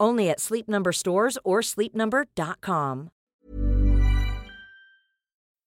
Only at Sleep Number stores or sleepnumber.com.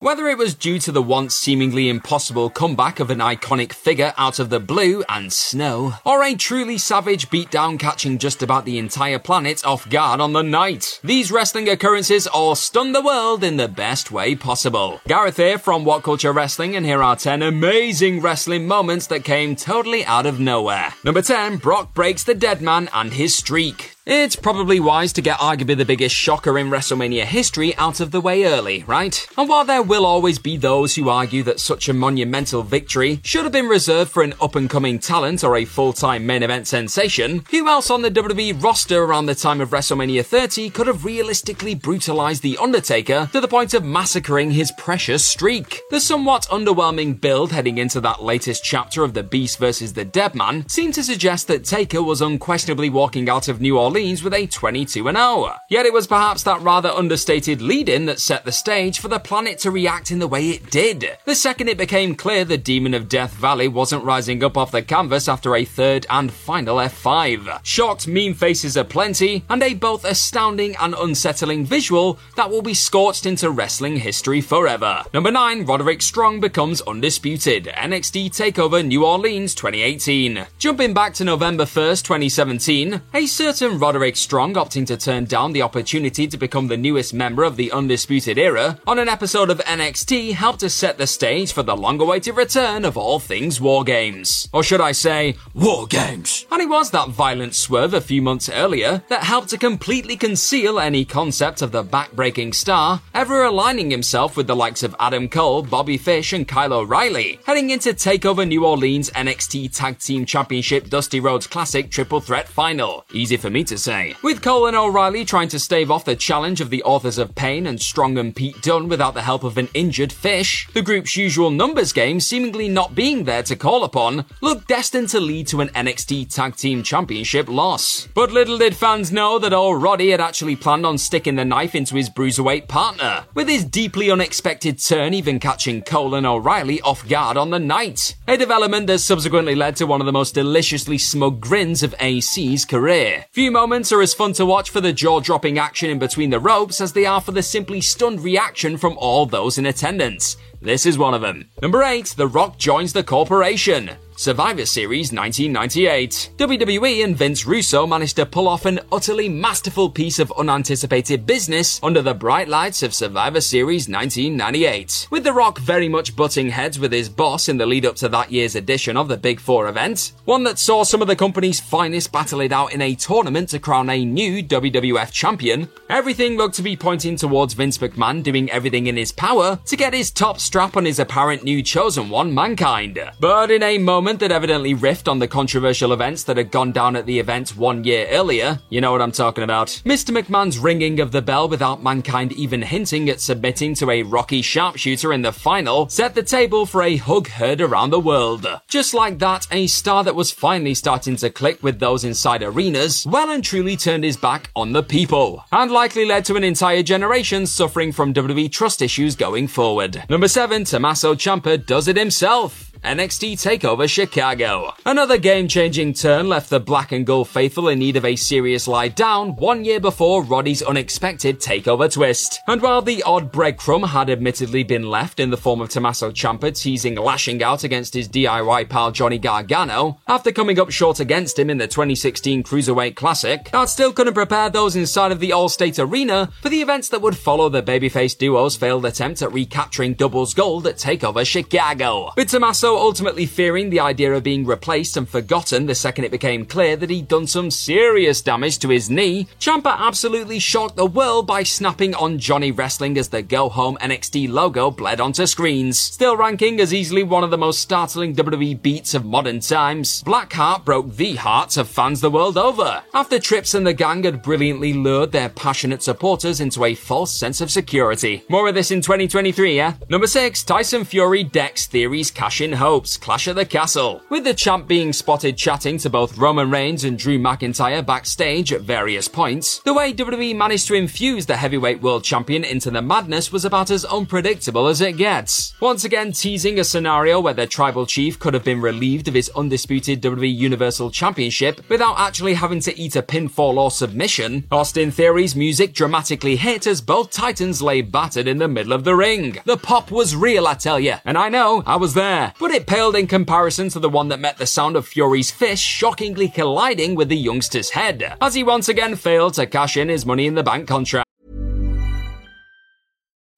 Whether it was due to the once seemingly impossible comeback of an iconic figure out of the blue and snow, or a truly savage beatdown catching just about the entire planet off guard on the night, these wrestling occurrences all stunned the world in the best way possible. Gareth here from What Culture Wrestling, and here are 10 amazing wrestling moments that came totally out of nowhere. Number 10, Brock breaks the dead man and his streak. It's probably wise to get arguably the biggest shocker in WrestleMania history out of the way early, right? And while there will always be those who argue that such a monumental victory should have been reserved for an up and coming talent or a full time main event sensation, who else on the WWE roster around the time of WrestleMania 30 could have realistically brutalized The Undertaker to the point of massacring his precious streak? The somewhat underwhelming build heading into that latest chapter of The Beast vs. the Dead Man seemed to suggest that Taker was unquestionably walking out of New Orleans Orleans with a 22 an hour. Yet it was perhaps that rather understated lead in that set the stage for the planet to react in the way it did. The second it became clear the Demon of Death Valley wasn't rising up off the canvas after a third and final F5. Shocked meme faces aplenty, and a both astounding and unsettling visual that will be scorched into wrestling history forever. Number 9, Roderick Strong becomes undisputed. NXT TakeOver New Orleans 2018. Jumping back to November 1st, 2017, a certain Roderick Strong opting to turn down the opportunity to become the newest member of the Undisputed Era on an episode of NXT helped to set the stage for the long awaited return of all things War Games. Or should I say, War Games? And it was that violent swerve a few months earlier that helped to completely conceal any concept of the backbreaking star ever aligning himself with the likes of Adam Cole, Bobby Fish, and Kyle O'Reilly, heading into TakeOver New Orleans NXT Tag Team Championship Dusty Rhodes Classic Triple Threat Final. Easy for me to say. With Cole and O'Reilly trying to stave off the challenge of the authors of Pain and Strong and Pete Dunne without the help of an injured fish, the group's usual numbers game seemingly not being there to call upon, looked destined to lead to an NXT Tag Team Championship loss. But little did fans know that old Roddy had actually planned on sticking the knife into his bruiserweight partner, with his deeply unexpected turn even catching Cole and O'Reilly off guard on the night. A development that subsequently led to one of the most deliciously smug grins of AC's career. Few moments are as fun to watch for the jaw-dropping action in between the ropes as they are for the simply stunned reaction from all those in attendance. This is one of them. Number 8, The Rock joins the corporation. Survivor Series 1998. WWE and Vince Russo managed to pull off an utterly masterful piece of unanticipated business under the bright lights of Survivor Series 1998. With The Rock very much butting heads with his boss in the lead up to that year's edition of the Big Four event, one that saw some of the company's finest battle it out in a tournament to crown a new WWF champion, everything looked to be pointing towards Vince McMahon doing everything in his power to get his top strap on his apparent new chosen one, Mankind. But in a moment moment that evidently riffed on the controversial events that had gone down at the event one year earlier. You know what I'm talking about. Mr. McMahon's ringing of the bell without mankind even hinting at submitting to a rocky sharpshooter in the final set the table for a hug heard around the world. Just like that, a star that was finally starting to click with those inside arenas well and truly turned his back on the people, and likely led to an entire generation suffering from WWE trust issues going forward. Number 7, Tommaso Ciampa does it himself. NXT TakeOver Chicago. Another game-changing turn left the Black and Gold faithful in need of a serious lie down one year before Roddy's unexpected takeover twist. And while the odd breadcrumb had admittedly been left in the form of Tommaso Ciampa teasing lashing out against his DIY pal Johnny Gargano after coming up short against him in the 2016 Cruiserweight Classic, that still couldn't prepare those inside of the Allstate Arena for the events that would follow the babyface duo's failed attempt at recapturing doubles gold at TakeOver Chicago. With Tommaso Ultimately fearing the idea of being replaced and forgotten the second it became clear that he'd done some serious damage to his knee, Ciampa absolutely shocked the world by snapping on Johnny Wrestling as the Go Home NXT logo bled onto screens. Still ranking as easily one of the most startling WWE beats of modern times, Blackheart broke the hearts of fans the world over. After Trips and the gang had brilliantly lured their passionate supporters into a false sense of security. More of this in 2023, yeah? Number 6, Tyson Fury decks Theory's cash in hopes, Clash at the Castle. With the champ being spotted chatting to both Roman Reigns and Drew McIntyre backstage at various points, the way WWE managed to infuse the heavyweight world champion into the madness was about as unpredictable as it gets. Once again teasing a scenario where their tribal chief could have been relieved of his undisputed WWE Universal Championship without actually having to eat a pinfall or submission, Austin Theory's music dramatically hit as both titans lay battered in the middle of the ring. The pop was real, I tell you, and I know, I was there, but it paled in comparison to the one that met the sound of Fury's fist shockingly colliding with the youngster's head, as he once again failed to cash in his money in the bank contract.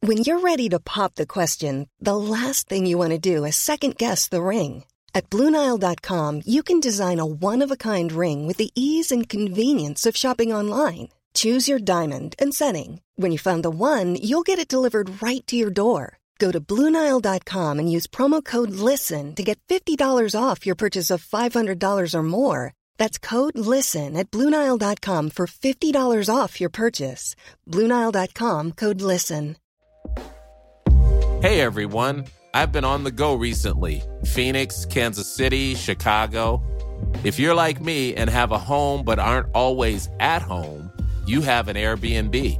When you're ready to pop the question, the last thing you want to do is second guess the ring. At Bluenile.com, you can design a one of a kind ring with the ease and convenience of shopping online. Choose your diamond and setting. When you find the one, you'll get it delivered right to your door. Go to Bluenile.com and use promo code LISTEN to get $50 off your purchase of $500 or more. That's code LISTEN at Bluenile.com for $50 off your purchase. Bluenile.com code LISTEN. Hey everyone, I've been on the go recently Phoenix, Kansas City, Chicago. If you're like me and have a home but aren't always at home, you have an Airbnb.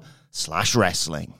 slash wrestling.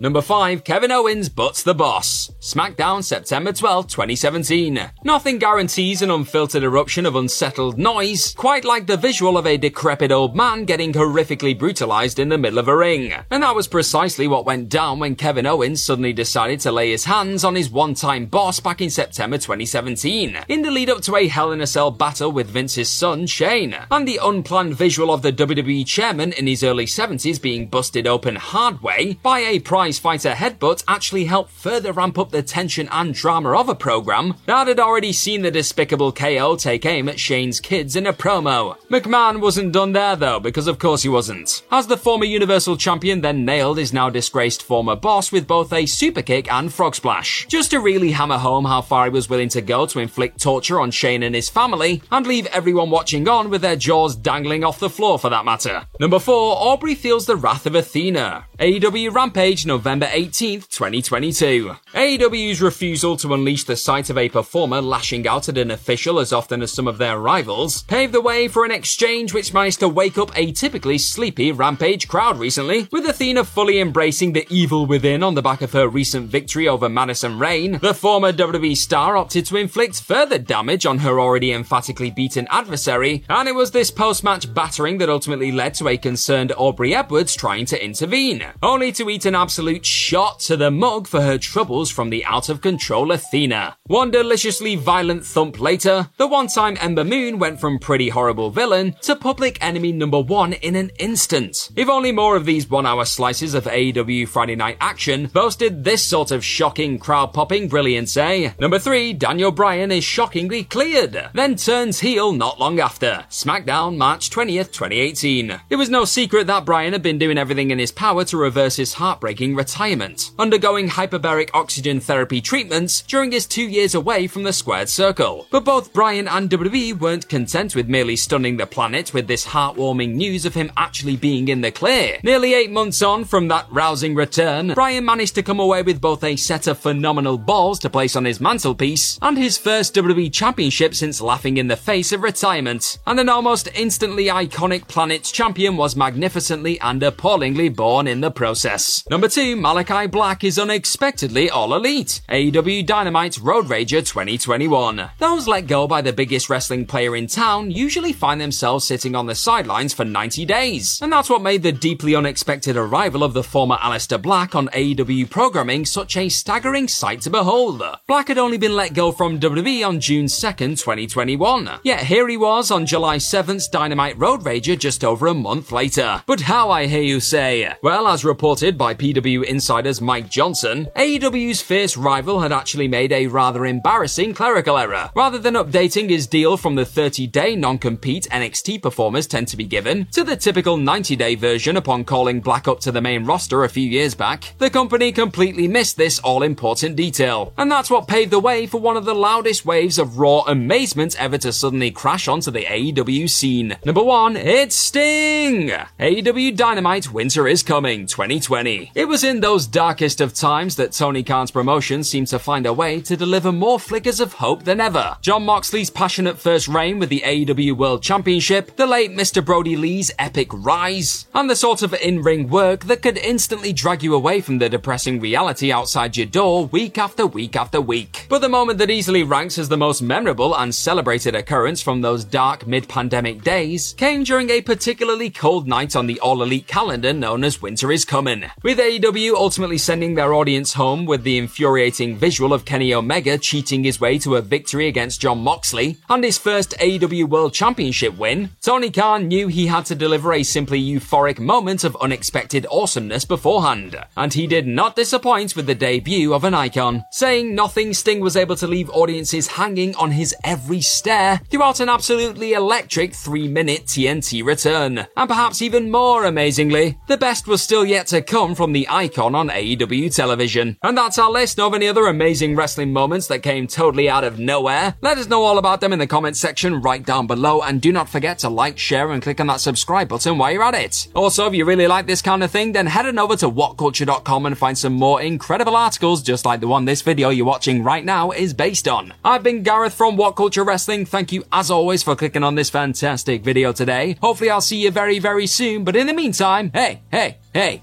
Number 5, Kevin Owens butts the boss. SmackDown, September 12, 2017. Nothing guarantees an unfiltered eruption of unsettled noise, quite like the visual of a decrepit old man getting horrifically brutalized in the middle of a ring. And that was precisely what went down when Kevin Owens suddenly decided to lay his hands on his one-time boss back in September 2017, in the lead up to a Hell in a Cell battle with Vince's son, Shane, and the unplanned visual of the WWE chairman in his early 70s being busted open hard way by a prize fighter headbutt actually helped further ramp up the tension and drama of a program that had already seen the despicable KO take aim at Shane's kids in a promo. McMahon wasn't done there though, because of course he wasn't. As the former Universal Champion then nailed his now disgraced former boss with both a super kick and frog splash, just to really hammer home how far he was willing to go to inflict torture on Shane and his family, and leave everyone watching on with their jaws dangling off the floor for that matter. Number 4, Aubrey feels the wrath of Athena. AEW Rampage, November 18th, 2022. AEW's refusal to unleash the sight of a performer lashing out at an official as often as some of their rivals paved the way for an exchange which managed to wake up a typically sleepy Rampage crowd recently, with Athena fully embracing the evil within on the back of her recent victory over Madison Rayne. The former WWE star opted to inflict further damage on her already emphatically beaten adversary, and it was this post-match battering that ultimately led to a concerned Aubrey Edwards trying to intervene, only to eat an an absolute shot to the mug for her troubles from the out of control Athena. One deliciously violent thump later, the one time Ember Moon went from pretty horrible villain to public enemy number one in an instant. If only more of these one hour slices of AEW Friday night action boasted this sort of shocking crowd popping brilliance, eh? Number three, Daniel Bryan is shockingly cleared, then turns heel not long after. SmackDown, March 20th, 2018. It was no secret that Bryan had been doing everything in his power to reverse his heartbreaking retirement, undergoing hyperbaric oxygen therapy treatments during his two years away from the squared circle. But both Bryan and WWE weren't content with merely stunning the planet with this heartwarming news of him actually being in the clear. Nearly eight months on from that rousing return, Bryan managed to come away with both a set of phenomenal balls to place on his mantelpiece and his first WWE championship since laughing in the face of retirement. And an almost instantly iconic Planet's champion was magnificently and appallingly born in the process. Number two, Malakai Black is unexpectedly all elite. AEW Dynamite Road Rager 2021. Those let go by the biggest wrestling player in town usually find themselves sitting on the sidelines for 90 days. And that's what made the deeply unexpected arrival of the former Aleister Black on AEW programming such a staggering sight to behold. Black had only been let go from WWE on June 2nd, 2021. Yet here he was on July 7th Dynamite Road Rager just over a month later. But how I hear you say? Well, as reported by PWInsider's Mike Johnson, AEW's fierce rival had actually made a rather embarrassing clerical error. Rather than updating his deal from the 30-day non-compete NXT performers tend to be given to the typical 90-day version upon calling Black up to the main roster a few years back, the company completely missed this all-important detail. And that's what paved the way for one of the loudest waves of raw amazement ever to suddenly crash onto the AEW scene. Number one, it's Sting! AEW Dynamite Winter is Coming 2020. It was in those darkest of times that Tony Khan's promotion seemed to find a way to deliver more flickers of hope than ever. Jon Moxley's passionate first reign with the AEW World Championship, the late Mr. Brodie Lee's epic rise, and the sort of in-ring work that could instantly drag you away from the depressing reality outside your door week after week after week. But the moment that easily ranks as the most memorable and celebrated occurrence from those dark mid-pandemic days came during a particularly cold night on the All Elite calendar known as Winter is Coming, with AEW ultimately sending their audience home with the infuriating visual of Kenny Omega cheating his way to a victory against Jon Moxley and his first AEW World Championship win. Tony Khan knew he had to deliver a simply euphoric moment of unexpected awesomeness beforehand, and he did not disappoint with the debut of an icon, saying nothing Sting was able to leave audiences hanging on his every stare throughout an absolutely electric three minute TNT return. And perhaps even more amazingly, the best was still yet to come from the icon on AEW television. And that's our list of any other amazing wrestling moments that came totally out of nowhere. Let us know all about them in the comments section right down below and do not forget to like, share and click on that subscribe button while you're at it. Also, if you really like this kind of thing, then head on over to whatculture.com and find some more incredible articles just like the one this video you're watching right now is based on. I've been Gareth from What Culture Wrestling. Thank you as always for clicking on this fantastic video today. Hopefully I'll see you very, very soon. But in the meantime, hey, hey, hey,